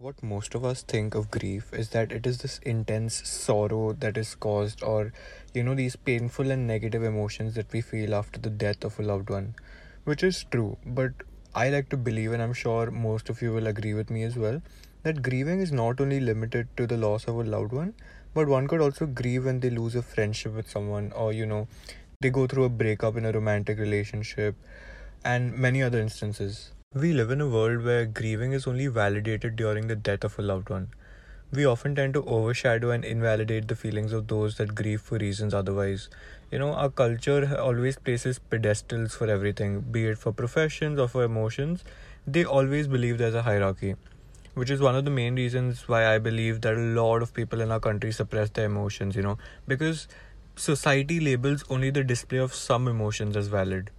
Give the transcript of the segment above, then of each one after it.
What most of us think of grief is that it is this intense sorrow that is caused, or you know, these painful and negative emotions that we feel after the death of a loved one, which is true. But I like to believe, and I'm sure most of you will agree with me as well, that grieving is not only limited to the loss of a loved one, but one could also grieve when they lose a friendship with someone, or you know, they go through a breakup in a romantic relationship, and many other instances. We live in a world where grieving is only validated during the death of a loved one. We often tend to overshadow and invalidate the feelings of those that grieve for reasons otherwise. You know, our culture always places pedestals for everything, be it for professions or for emotions. They always believe there's a hierarchy, which is one of the main reasons why I believe that a lot of people in our country suppress their emotions, you know, because society labels only the display of some emotions as valid.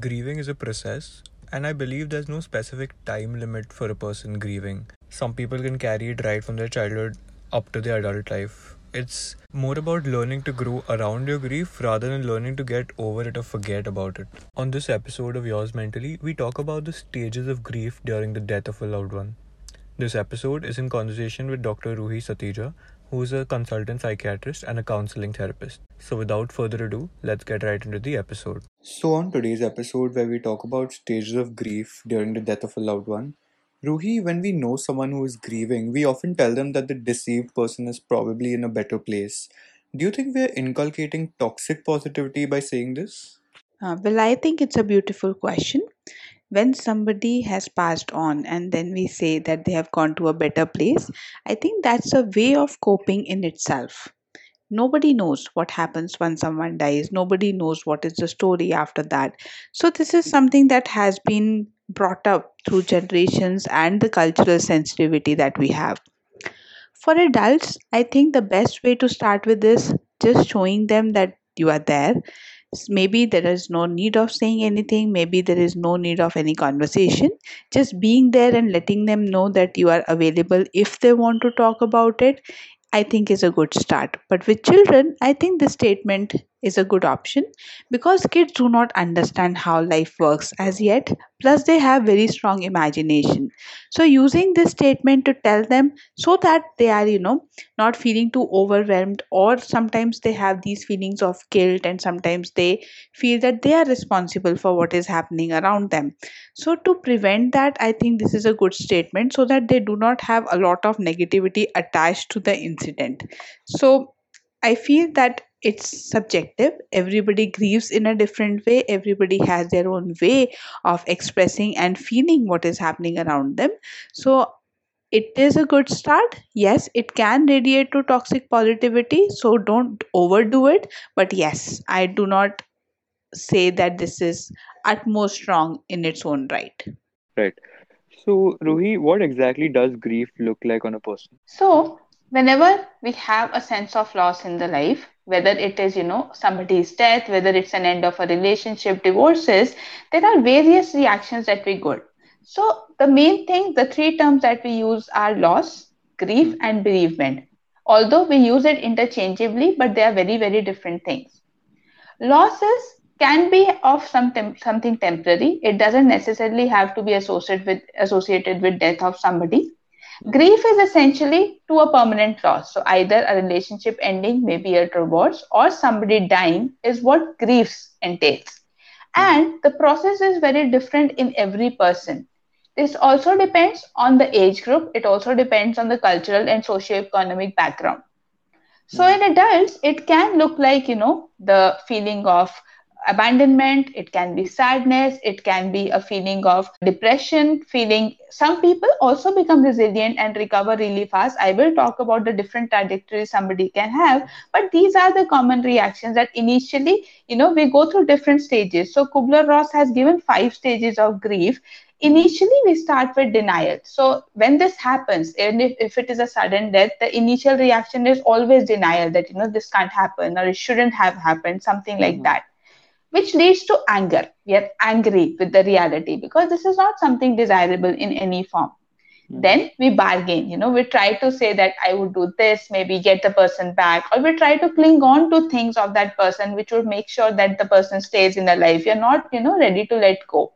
Grieving is a process, and I believe there's no specific time limit for a person grieving. Some people can carry it right from their childhood up to their adult life. It's more about learning to grow around your grief rather than learning to get over it or forget about it. On this episode of Yours Mentally, we talk about the stages of grief during the death of a loved one. This episode is in conversation with Dr. Ruhi Satija, who is a consultant psychiatrist and a counseling therapist. So, without further ado, let's get right into the episode. So, on today's episode, where we talk about stages of grief during the death of a loved one, Ruhi, when we know someone who is grieving, we often tell them that the deceived person is probably in a better place. Do you think we're inculcating toxic positivity by saying this? Uh, well, I think it's a beautiful question. When somebody has passed on and then we say that they have gone to a better place, I think that's a way of coping in itself. Nobody knows what happens when someone dies, nobody knows what is the story after that. So, this is something that has been brought up through generations and the cultural sensitivity that we have. For adults, I think the best way to start with is just showing them that you are there. Maybe there is no need of saying anything. Maybe there is no need of any conversation. Just being there and letting them know that you are available if they want to talk about it i think is a good start. But with children i think this statement is a good option because kids do not understand how life works as yet. Plus they have very strong imagination. So using this statement to tell them so that they are you know not feeling too overwhelmed or sometimes they have these feelings of guilt and sometimes they feel that they are responsible for what is happening around them. So to prevent that i think this is a good statement so that they do not have a lot of negativity attached to the incident. So I feel that it's subjective. Everybody grieves in a different way. Everybody has their own way of expressing and feeling what is happening around them. So, it is a good start. Yes, it can radiate to toxic positivity. So, don't overdo it. But yes, I do not say that this is utmost wrong in its own right. Right. So, Ruhi, what exactly does grief look like on a person? So, whenever we have a sense of loss in the life whether it is you know somebody's death whether it's an end of a relationship divorces there are various reactions that we get so the main thing the three terms that we use are loss grief hmm. and bereavement. Although we use it interchangeably but they are very very different things. Losses can be of some something temporary. It doesn't necessarily have to be associated with associated with death of somebody Grief is essentially to a permanent loss. So either a relationship ending, maybe a divorce, or somebody dying is what grief entails. And the process is very different in every person. This also depends on the age group. It also depends on the cultural and socio-economic background. So in adults, it can look like, you know, the feeling of abandonment it can be sadness it can be a feeling of depression feeling some people also become resilient and recover really fast. I will talk about the different trajectories somebody can have but these are the common reactions that initially you know we go through different stages. So kubler-ross has given five stages of grief. Initially we start with denial. So when this happens and if, if it is a sudden death the initial reaction is always denial that you know this can't happen or it shouldn't have happened something mm-hmm. like that which leads to anger. We are angry with the reality because this is not something desirable in any form. Mm-hmm. Then we bargain, you know, we try to say that I would do this, maybe get the person back, or we try to cling on to things of that person which would make sure that the person stays in the life. You're not, you know, ready to let go.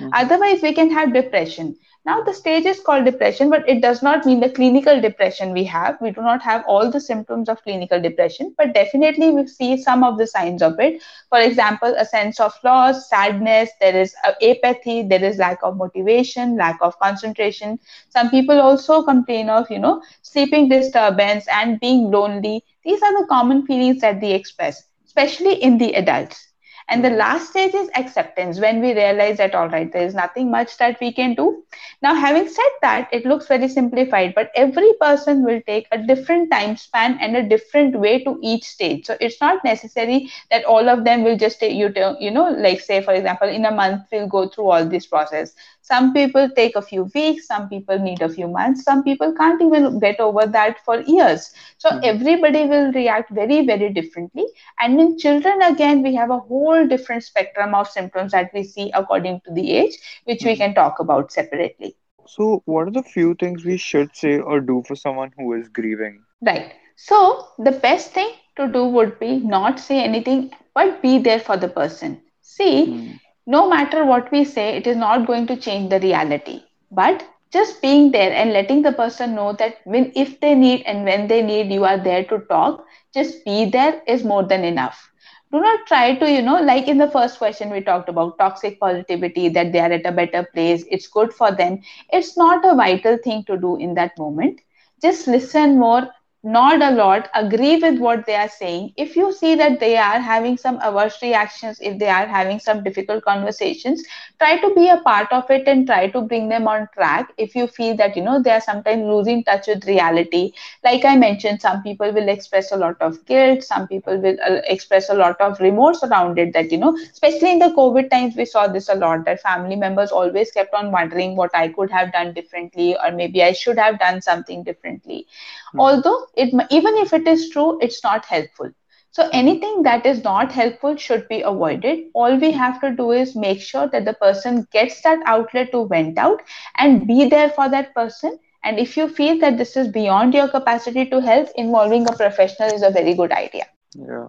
Mm-hmm. Otherwise, we can have depression Now, the stage is called depression, but it does not mean the clinical depression we have. We do not have all the symptoms of clinical depression, but definitely we see some of the signs of it. For example, a sense of loss, sadness, there is uh, apathy, there is lack of motivation, lack of concentration. Some people also complain of, you know, sleeping disturbance and being lonely. These are the common feelings that they express, especially in the adults and the last stage is acceptance when we realize that, all right, there is nothing much that we can do. Now, having said that, it looks very simplified, but every person will take a different time span and a different way to each stage. So it's not necessary that all of them will just take you to, you know, like say, for example, in a month, we'll go through all this process. Some people take a few weeks, some people need a few months, some people can't even get over that for years. So mm-hmm. everybody will react very, very differently. And in children, again, we have a whole different spectrum of symptoms that we see according to the age, which mm-hmm. we can talk about separately. So, what are the few things we should say or do for someone who is grieving? Right. So, the best thing to do would be not say anything, but be there for the person. See, mm no matter what we say, it is not going to change the reality. But just being there and letting the person know that when if they need and when they need you are there to talk just be there is more than enough. Do not try to you know like in the first question we talked about toxic positivity that they are at a better place it's good for them. It's not a vital thing to do in that moment. Just listen more nod a lot, agree with what they are saying. If you see that they are having some averse reactions, if they are having some difficult conversations, try to be a part of it and try to bring them on track. If you feel that, you know, they are sometimes losing touch with reality, like I mentioned, some people will express a lot of guilt, some people will uh, express a lot of remorse around it. That, you know, especially in the COVID times, we saw this a lot that family members always kept on wondering what I could have done differently, or maybe I should have done something differently. Mm-hmm. Although it even if it is true it's not helpful. So anything that is not helpful should be avoided. All we have to do is make sure that the person gets that outlet to vent out and be there for that person. And if you feel that this is beyond your capacity to help involving a professional is a very good idea. Yeah.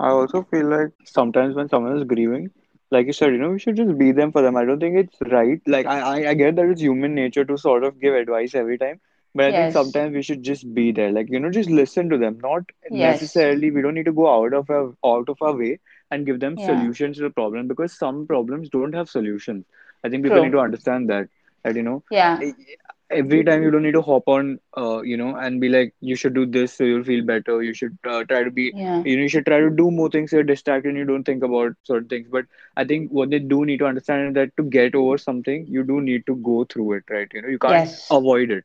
I also feel like sometimes when someone is grieving like you said, you know, we should just be them for them. I don't think it's right. Like I, I, I get that it's human nature to sort of give advice every time, but I think sometimes we should just be there, like you know, just listen to them. Not yes. necessarily we don't need to go out of our out of our way and give them yeah. solutions to the problem because some problems don't have solutions. I think people True. need to understand that. That you know, yeah. Every time you don't need to hop on, uh, you know, and be like, you should do this so you'll feel better. You should uh, try to be, yeah. you know, you should try to do more things. So you're distracted and you don't think about certain things. But I think what they do need to understand is that to get over something, you do need to go through it, right? You know, you can't yes. avoid it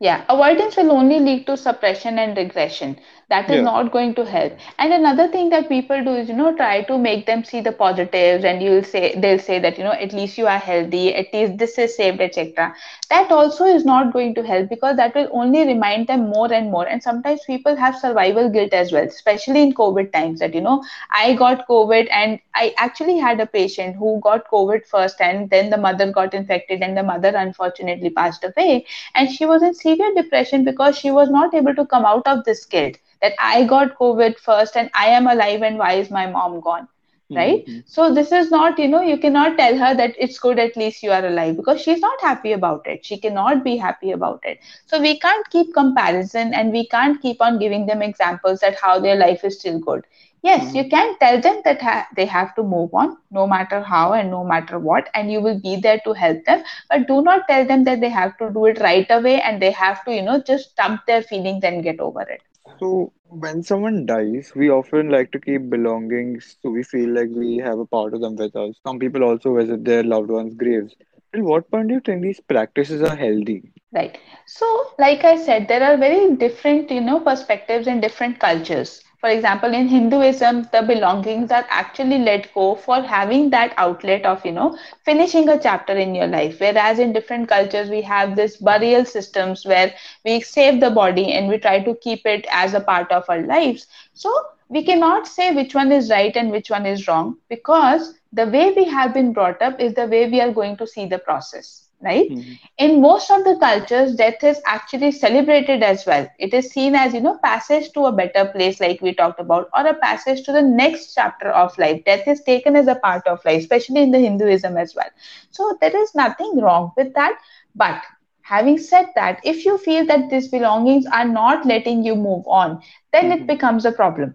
yeah, avoidance will only lead to suppression and regression. That is yeah. not going to help. And another thing that people do is, you know, try to make them see the positives, and you'll say they'll say that, you know, at least you are healthy, at least this is saved, etc. That also is not going to help because that will only remind them more and more. And sometimes people have survival guilt as well, especially in COVID times. That you know, I got COVID, and I actually had a patient who got COVID first, and then the mother got infected, and the mother unfortunately passed away, and she was in severe depression because she was not able to come out of this guilt that I got COVID first and I am alive and why is my mom gone? Right? Mm-hmm. So this is not, you know, you cannot tell her that it's good, at least you are alive because she's not happy about it. She cannot be happy about it. So we can't keep comparison and we can't keep on giving them examples that how their life is still good. Yes, mm-hmm. you can tell them that ha- they have to move on no matter how and no matter what, and you will be there to help them. But do not tell them that they have to do it right away and they have to, you know, just dump their feelings and get over it. So, when someone dies, we often like to keep belongings so we feel like we have a part of them with us. Some people also visit their loved ones' graves. At what point do you think these practices are healthy? Right. So, like I said, there are very different, you know, perspectives in different cultures. For example, in Hinduism, the belongings are actually let go for having that outlet of, you know, finishing a chapter in your life. Whereas in different cultures, we have this burial systems where we save the body and we try to keep it as a part of our lives. So we cannot say which one is right and which one is wrong because the way we have been brought up is the way we are going to see the process right? Mm-hmm. in most of the cultures death is actually celebrated as well. It is seen as you know passage to a better place like we talked about or a passage to the next chapter of life. Death is taken as a part of life especially in the hinduism as well. So there is nothing wrong with that. But having said that if you feel that these belongings are not letting you move on then it Mm-hmm. becomes a problem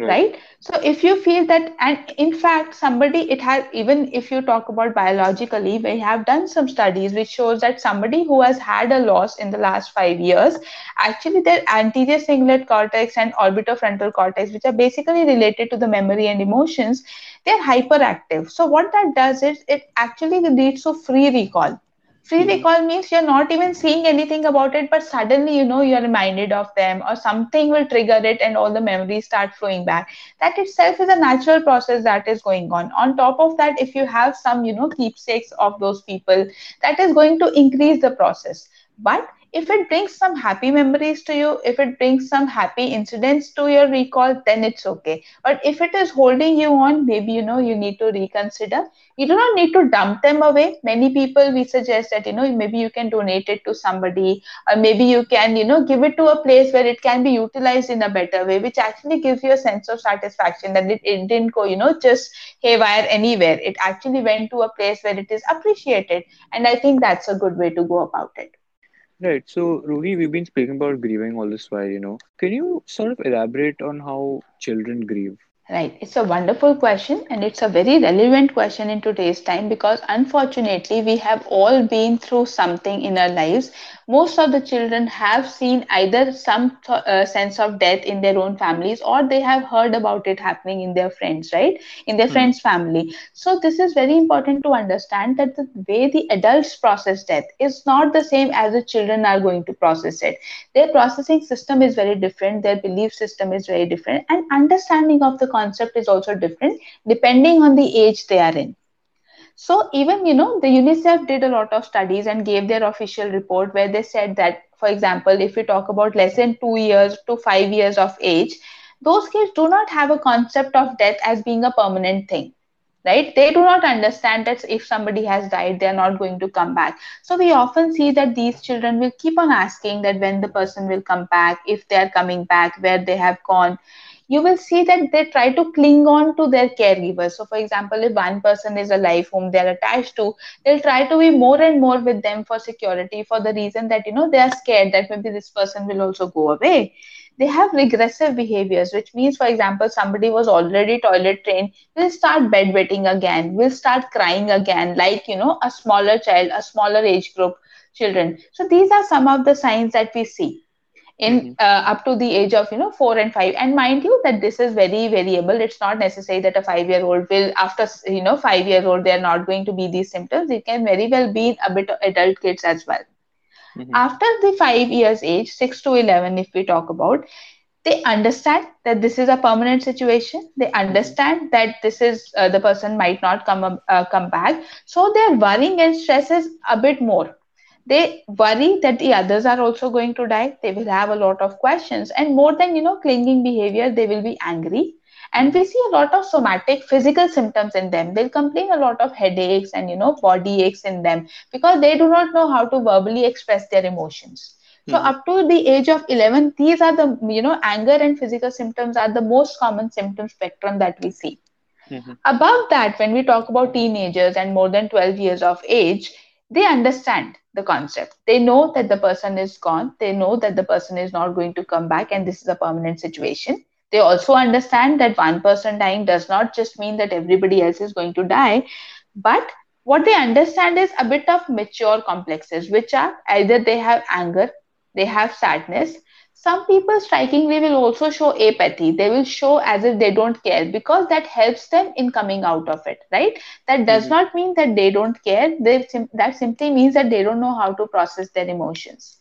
Right. right? So if you feel that and in fact somebody it has even if you talk about biologically we have done some studies which shows that somebody who has had a loss in the last 5 years actually their anterior cingulate cortex and orbitofrontal cortex which are basically related to the memory and emotions they're hyperactive. So what that does is it actually leads to free recall free recall means you're not even seeing anything about it but suddenly you know you're reminded of them or something will trigger it and all the memories start flowing back. That itself is a natural process that is going on. On top of that if you have some you know keepsakes of those people that is going to increase the process. But if it brings some happy memories to you if it brings some happy incidents to your recall then it's okay. But if it is holding you on maybe you know you need to reconsider. You do not need to dump them away. Many people we suggest that you know maybe you can donate it to somebody or maybe you can you know give it to a place where it can be utilized in a better way which actually gives you a sense of satisfaction that it, it didn't go you know just haywire anywhere. It actually went to a place where it is appreciated. And i think that's a good way to go about it Right. So, Ruhi, we've been speaking about grieving all this while, you know. Can you sort of elaborate on how children grieve? Right, it's a wonderful question, and it's a very relevant question in today's time because unfortunately, we have all been through something in our lives. Most of the children have seen either some th- uh, sense of death in their own families or they have heard about it happening in their friends, right? In their Hmm. friends' family. So, this is very important to understand that the way the adults process death is not the same as the children are going to process it their processing system is very different their belief system is very different and understanding of the concept is also different depending on the age they are in. So even you know the unicef did a lot of studies and gave their official report where they said that for example if we talk about less than 2 years to 5 years of age those kids do not have a concept of death as being a permanent thing right? They do not understand that if somebody has died they are not going to come back. So we often see that these children will keep on asking that when the person will come back if they are coming back where they have gone you will see that they try to cling on to their caregivers. So for example if one person is alive whom they are attached to they'll try to be more and more with them for security for the reason that you know they are scared that maybe this person will also go away. They have regressive behaviors which means for example somebody was already toilet trained will start bedwetting again. Will start crying again like you know a smaller child a smaller age group children. So these are some of the signs that we see in Mm-hmm. uh, up to the age of you know 4 and 5 and mind you that this is very variable. It's not necessary that a 5 year old will after you know 5 year old they are not going to be these symptoms. It can very well be a bit of adult kids as well. Mm-hmm. after the 5 years age 6 to 11 if we talk about they understand that this is a permanent situation. They understand that this is uh, the person might not come uh, come back. So their worrying and stress is a bit more they worry that the others are also going to die. They will have a lot of questions. And more than you know clinging behavior they will be angry. And we see a lot of somatic physical symptoms in them. They'll complain a lot of headaches and you know body aches in them because they do not know how to verbally express their emotions. So Mm-hmm. up to the age of 11 these are the you know anger and physical symptoms are the most common symptom spectrum that we see. Mm-hmm. above that when we talk about teenagers and more than 12 years of age they understand the concept. They know that the person is gone. They know that the person is not going to come back and this is a permanent situation. They also understand that one person dying does not just mean that everybody else is going to die but what they understand is a bit of mature complexes which are either they have anger they have sadness some people strikingly will also show apathy. They will show as if they don't care because that helps them in coming out of it right? That does Mm-hmm. not mean that they don't care. They that simply means that they don't know how to process their emotions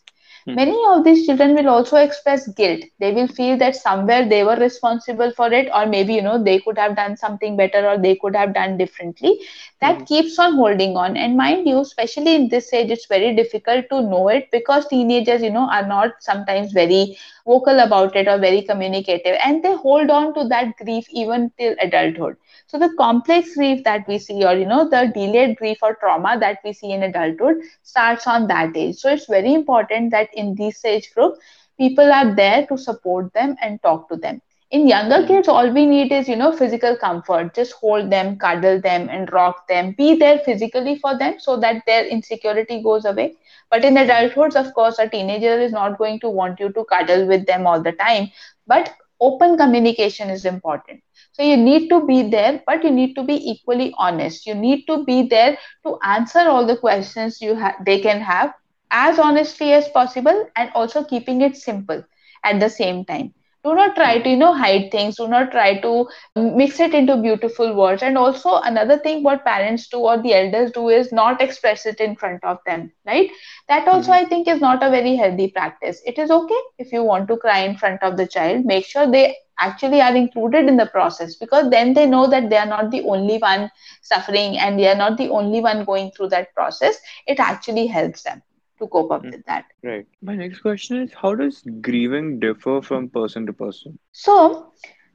Many of these children will also express guilt. They will feel that somewhere they were responsible for it, or maybe, you know, they could have done something better or they could have done differently. That Mm. keeps on holding on. And mind you, especially in this age, it's very difficult to know it because teenagers, you know, are not sometimes very vocal about it or very communicative and they hold on to that grief even till adulthood so the complex grief that we see or you know the delayed grief or trauma that we see in adulthood starts on that age. So it's very important that in this age group people are there to support them and talk to them. In younger Mm. kids all we need is you know physical comfort. Just hold them cuddle them and rock them. Be there physically for them so that their insecurity goes away. But in Mm. adulthood of course a teenager is not going to want you to cuddle with them all the time. But open communication is important. So you need to be there but you need to be equally honest. You need to be there to answer all the questions you ha- they can have as honestly as possible and also keeping it simple at the same time do not try to you know hide things. Do not try to mix it into beautiful words. And also another thing what parents do or the elders do is not express it in front of them right? That also Mhm. i think is not a very healthy practice. It is okay if you want to cry in front of the child. Make sure they actually are included in the process because then they know that they are not the only one suffering and they are not the only one going through that process. It actually helps them to cope up Mm. with that Right. My next question is how does grieving differ from person to person? so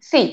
see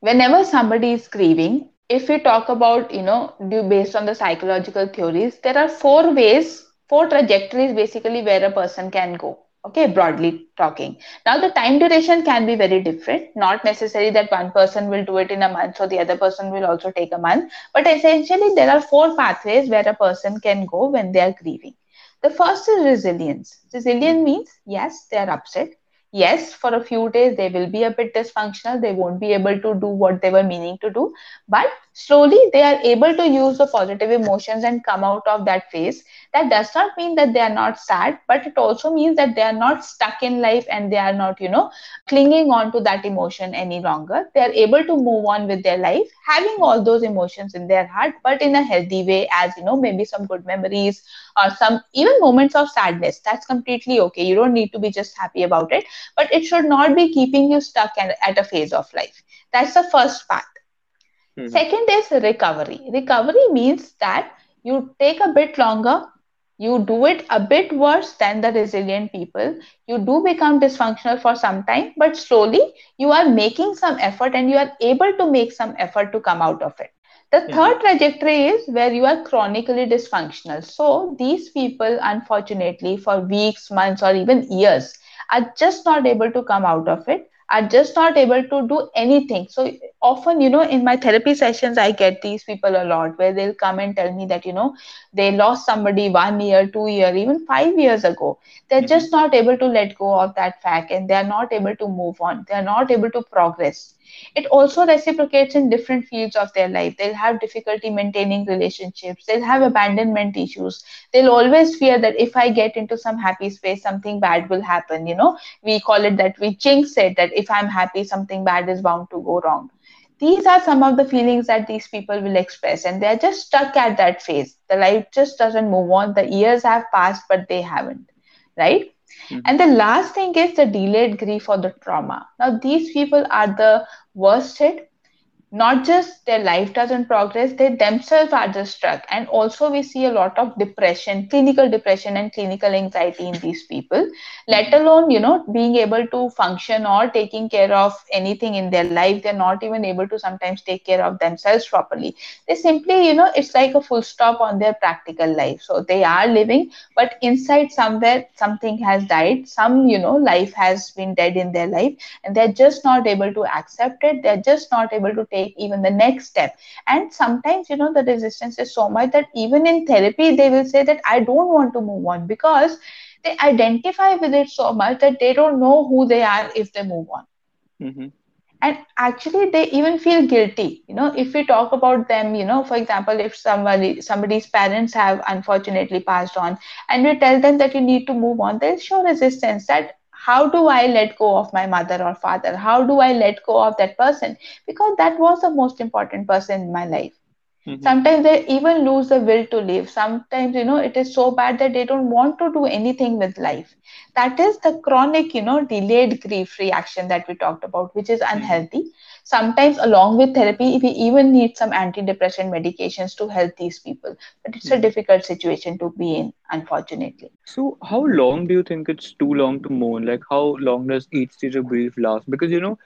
whenever somebody is grieving if we talk about you know due based on the psychological theories there are four ways four trajectories basically where a person can go okay broadly talking now the time duration can be very different not necessary that one person will do it in a month so the other person will also take a month but essentially there are four pathways where a person can go when they are grieving the first is resilience. Resilience Mm. means yes they are upset. Yes for a few days they will be a bit dysfunctional. They won't be able to do what they were meaning to do. But slowly they are able to use the positive emotions and come out of that phase that does not mean that they are not sad but it also means that they are not stuck in life and they are not you know clinging on to that emotion any longer. They are able to move on with their life having all those emotions in their heart but in a healthy way as you know maybe some good memories or some even moments of sadness. That's completely okay. You don't need to be just happy about it but it should not be keeping you stuck at, at a phase of life. That's the first part. Mhm. Second is recovery. Recovery means that you take a bit longer, you do it a bit worse than the resilient people. You do become dysfunctional for some time, but slowly you are making some effort and you are able to make some effort to come out of it. The Mhm. third trajectory is where you are chronically dysfunctional. So these people, unfortunately, for weeks, months, or even years, are just not able to come out of it, are just not able to do anything. So often, you know, in my therapy sessions, I get these people a lot where they'll come and tell me that, you know, they lost somebody one year, two year, even five years ago. They're Mhm. just not able to let go of that fact and they are not able to move on. They are not able to progress it also reciprocates in different fields of their life. They'll have difficulty maintaining relationships. They'll have abandonment issues. They'll always fear that if i get into some happy space something bad will happen you know. We call it that we jinx it that if i'm happy something bad is bound to go wrong. These are some of the feelings that these people will express and they're just stuck at that phase. The life just doesn't move on. The years have passed but they haven't right and Mhm. the last thing is the delayed grief or the trauma. Now, these people are the worst hit not just their life doesn't progress they themselves are just stuck. And also we see a lot of depression clinical depression and clinical anxiety in these people let alone you know being able to function or taking care of anything in their life. They're not even able to sometimes take care of themselves properly. They simply you know it's like a full stop on their practical life. So they are living but inside somewhere something has died. Some you know life has been dead in their life and they're just not able to accept it. They're just not able to take even the next step. And sometimes you know the resistance is so much that even in therapy they will say that i don't want to move on because they identify with it so much that they don't know who they are if they move on. Mhm. and actually they even feel guilty. You know if we talk about them you know for example if somebody somebody's parents have unfortunately passed on and we tell them that you need to move on they'll show resistance that how do i let go of my mother or father how do i let go of that person because that was the most important person in my life Mm-hmm. Sometimes they even lose the will to live. Sometimes, you know, it is so bad that they don't want to do anything with life. That is the chronic, you know, delayed grief reaction that we talked about, which is mm-hmm. Sometimes, along with therapy, we even need some antidepressant medications to help these people. But it's a mm-hmm. difficult situation to be in, unfortunately. So, how long do you think it's too long to mourn? Like, how long does each stage of grief last? Because, you know,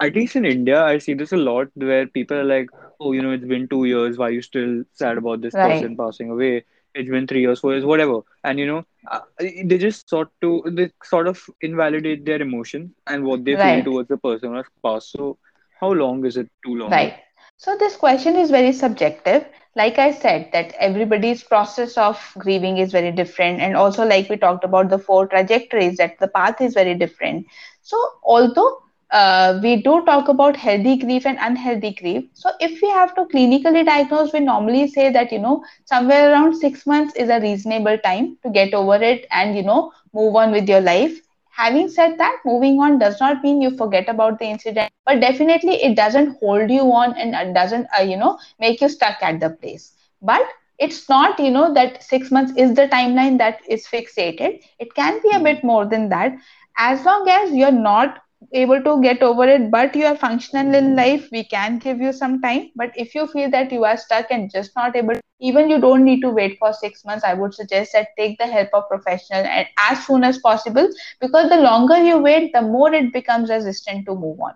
at least in India, I see this a lot where people are like, oh, you know, it's been two years. Why are you still sad about this right. person passing away? It's been three years, four years, whatever. And, you know, uh, they just sort to, they sort of invalidate their emotion and what they right. feel towards the person who has passed. So, how long is it too long? Right. So, this question is very subjective. Like I said, that everybody's process of grieving is very different. And also, like we talked about the four trajectories, that the path is very different. So, although uh, we do talk about healthy grief and unhealthy grief. So, if we have to clinically diagnose, we normally say that, you know, somewhere around six months is a reasonable time to get over it and, you know, move on with your life. Having said that, moving on does not mean you forget about the incident, but definitely it doesn't hold you on and doesn't, uh, you know, make you stuck at the place. But it's not, you know, that six months is the timeline that is fixated. It can be a bit more than that as long as you're not able to get over it but you are functional in hmm. life we can give you some time. But if you feel that you are stuck and just not able even you don't need to wait for 6 months i would suggest that take the help of professional and as soon as possible because the longer you wait the more it becomes resistant to move on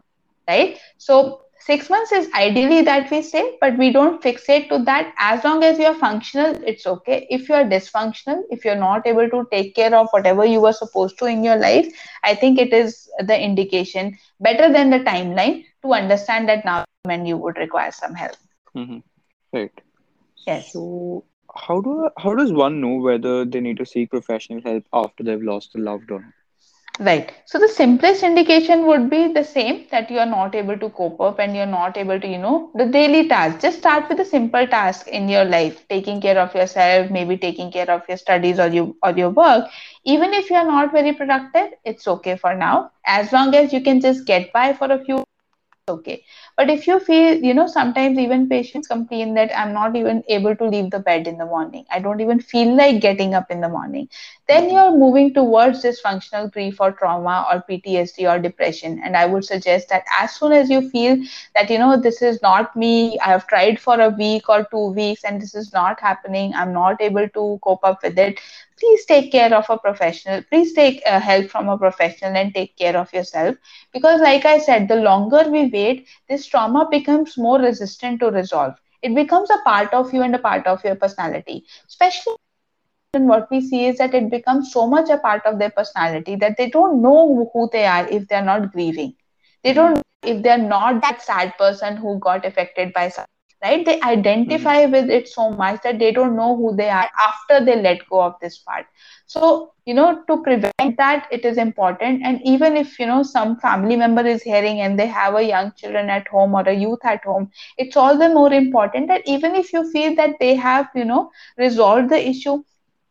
right? So six months is ideally that we say, but we don't fixate to that. As long as you're functional, it's okay. If you're dysfunctional, if you're not able to take care of whatever you were supposed to in your life, I think it is the indication better than the timeline to understand that now when you would require some help. Mm-hmm. Right. Yes. So how do how does one know whether they need to seek professional help after they've lost a loved one? Right. So the simplest indication would be the same that you are not able to cope up and you're not able to, you know, the daily task. Just start with a simple task in your life, taking care of yourself, maybe taking care of your studies or you or your work. Even if you are not very productive, it's okay for now. As long as you can just get by for a few okay but if you feel you know sometimes even patients complain that i'm not even able to leave the bed in the morning. I don't even feel like getting up in the morning. Then you're moving towards this functional grief or trauma or ptsd or depression. And i would suggest that as soon as you feel that you know this is not me i have tried for a week or two weeks and this is not happening i'm not able to cope up with it please take care of a professional please take uh, help from a professional and take care of yourself. Because like i said the longer we wait this trauma becomes more resistant to resolve. It becomes a part of you and a part of your personality. Especially and what we see is that it becomes so much a part of their personality that they don't know who they are if they're not grieving. They hmm. don't if they're not that sad person who got affected by something right? They identify mm-hmm. with it so much that they don't know who they are after they let go of this part. So you know to prevent that it is important. And even if you know some family member is hearing and they have a young children at home or a youth at home it's all the more important that even if you feel that they have you know resolved the issue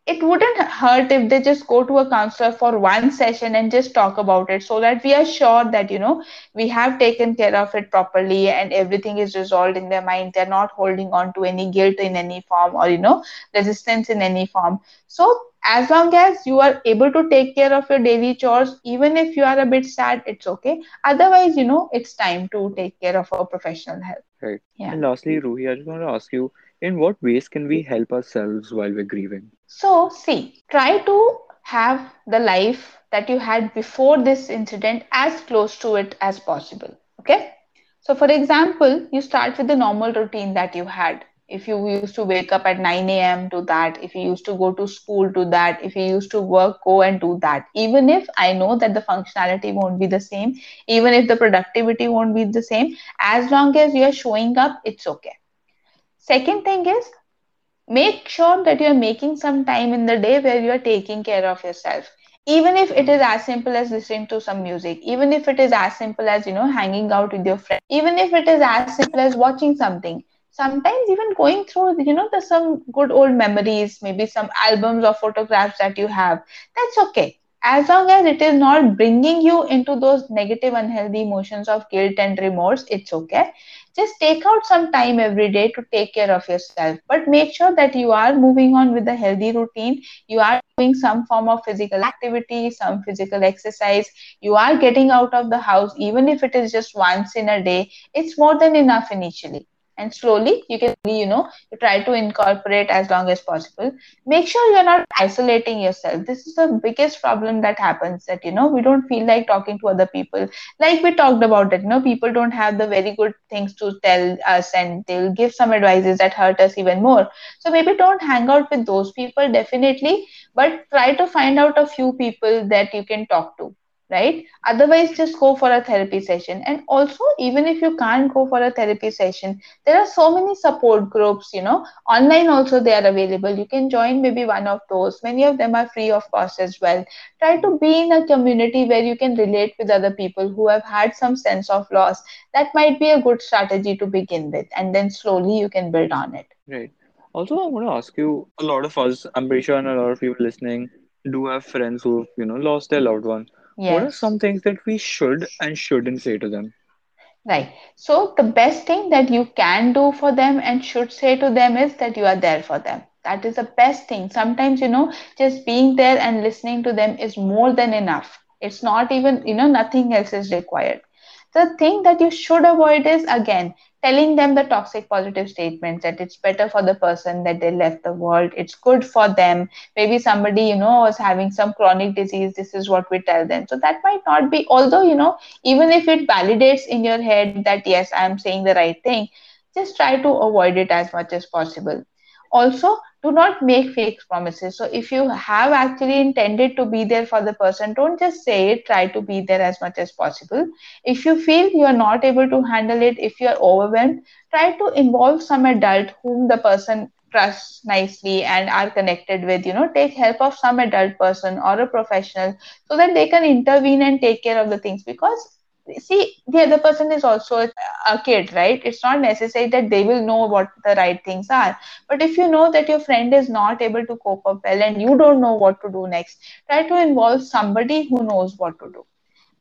it wouldn't hurt if they just go to a counselor for one session and just talk about it so that we are sure that you know we have taken care of it properly and everything is resolved in their mind. They're not holding on to any guilt in any form or you know resistance in any form. So as long as you are able to take care of your daily chores even if you are a bit sad it's okay. Otherwise you know it's time to take care of our professional help right. Yeah. And lastly ruhi i just want to ask you in what ways can we help ourselves while we're grieving? So, see, try to have the life that you had before this incident as close to it as possible. Okay. So, for example, you start with the normal routine that you had. If you used to wake up at 9 a.m., to that. If you used to go to school, to that. If you used to work, go and do that. Even if I know that the functionality won't be the same, even if the productivity won't be the same, as long as you're showing up, it's okay. Second thing is make sure that you're making some time in the day where you're taking care of yourself. Even if it is as simple as listening to some music, even if it is as simple as, you know, hanging out with your friends, even if it is as simple as watching something, sometimes even going through you know there's some good old memories maybe some albums or photographs that you have that's okay as long as it is not bringing you into those negative unhealthy emotions of guilt and remorse it's okay. Just take out some time every day to take care of yourself but make sure that you are moving on with a healthy routine. You are doing some form of physical activity some physical exercise. You are getting out of the house even if it is just once in a day. It's more than enough initially and slowly you can you know you try to incorporate as long as possible. Make sure you're not isolating yourself. This is the biggest problem that happens that you know we don't feel like talking to other people. Like we talked about it you know people don't have the very good things to tell us and they'll give some advices that hurt us even more. So maybe don't hang out with those people definitely. But try to find out a few people that you can talk to right? Otherwise just go for a therapy session. And also even if you can't go for a therapy session there are so many support groups you know. Online also they are available. You can join maybe one of those. Many of them are free of cost as well. Try to be in a community where you can relate with other people who have had some sense of loss. That might be a good strategy to begin with and then slowly you can build on it. Right. Also, I want to ask you, a lot of us, I'm pretty sure, and a lot of people listening do have friends who've, you know, lost their loved one. What are some things that we should and shouldn't say to them? Right. So the best thing that you can do for them and should say to them is that you are there for them. That is the best thing. Sometimes, you know, just being there and listening to them is more than enough. It's not even, you know, nothing else is required the thing that you should avoid is again telling them the toxic positive statements that it's better for the person that they left the world. It's good for them. Maybe somebody you know was having some chronic disease. This is what we tell them. So that might not be although you know even if it validates in your head that yes i'm saying the right thing just try to avoid it as much as possible. Also do not make fake promises. So if you have actually intended to be there for the person don't just say it try to be there as much as possible. If you feel you are not able to handle it if you are overwhelmed try to involve some adult whom the person trusts nicely and are connected with you know take help of some adult person or a professional so that they can intervene and take care of the things. Because see the other person is also a kid right? It's not necessary that they will know what the right things are. But if you know that your friend is not able to cope up well and you don't know what to do next try to involve somebody who knows what to do.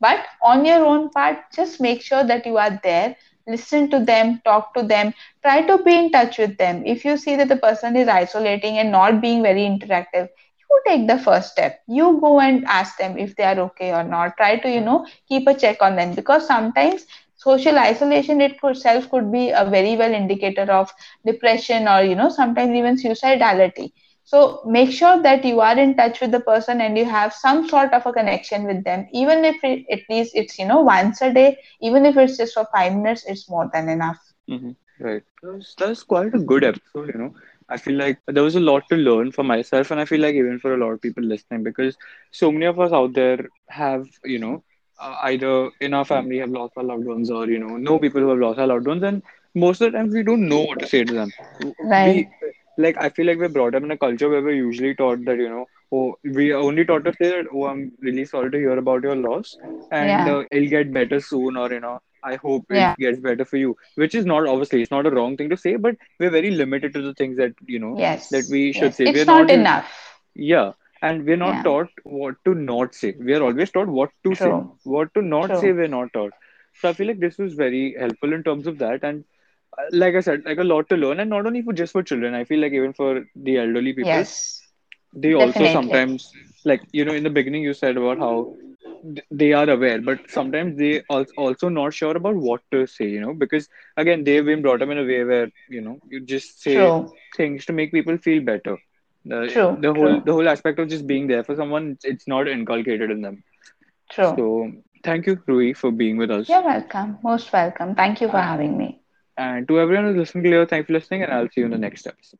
But on your own part just make sure that you are there listen to them talk to them try to be in touch with them. If you see that the person is isolating and not being very interactive take the first step. You go and ask them if they are okay or not. Try to you know keep a check on them. Because sometimes social isolation itself could be a very well indicator of depression or you know sometimes even suicidality. So make sure that you are in touch with the person and you have some sort of a connection with them. Even if it, at least it's you know once a day even if it's just for 5 minutes it's more than enough. Hmm Right. That's, that's quite a good episode, you know. I feel like there was a lot to learn for myself, and I feel like even for a lot of people listening, because so many of us out there have, you know, uh, either in our family have lost our loved ones or, you know, know people who have lost our loved ones, and most of the times we don't know what to say to them. right We, like, I feel like we're brought up in a culture where we're usually taught that, you know, oh, we are only taught to say that, oh, I'm really sorry to hear about your loss, and yeah uh, it'll get better soon, or, you know, I hope it gets better for you, which is not obviously it's not a wrong thing to say, but we're very limited to the things that you know yes. that we should yes say. We're it's not not in, enough yeah, and we're not yeah taught what to not say. We are always taught what to say. What to not say, we're not taught. So I feel like this was very helpful in terms of that, and uh, like I said, like a lot to learn, and not only for just for children. I feel like even for the elderly people, yes they also sometimes like you know in the beginning you said about how they are aware but sometimes they al- also not sure about what to say you know because again they've been brought up in a way where you know you just say true. things to make people feel better. The true the whole true. the whole aspect of just being there for someone it's not inculcated in them. True. So thank you Ruhi for being with us. You're welcome. Most welcome. Thank you for having me. and to everyone who's listening clear thank you for listening and i'll see you in the next episode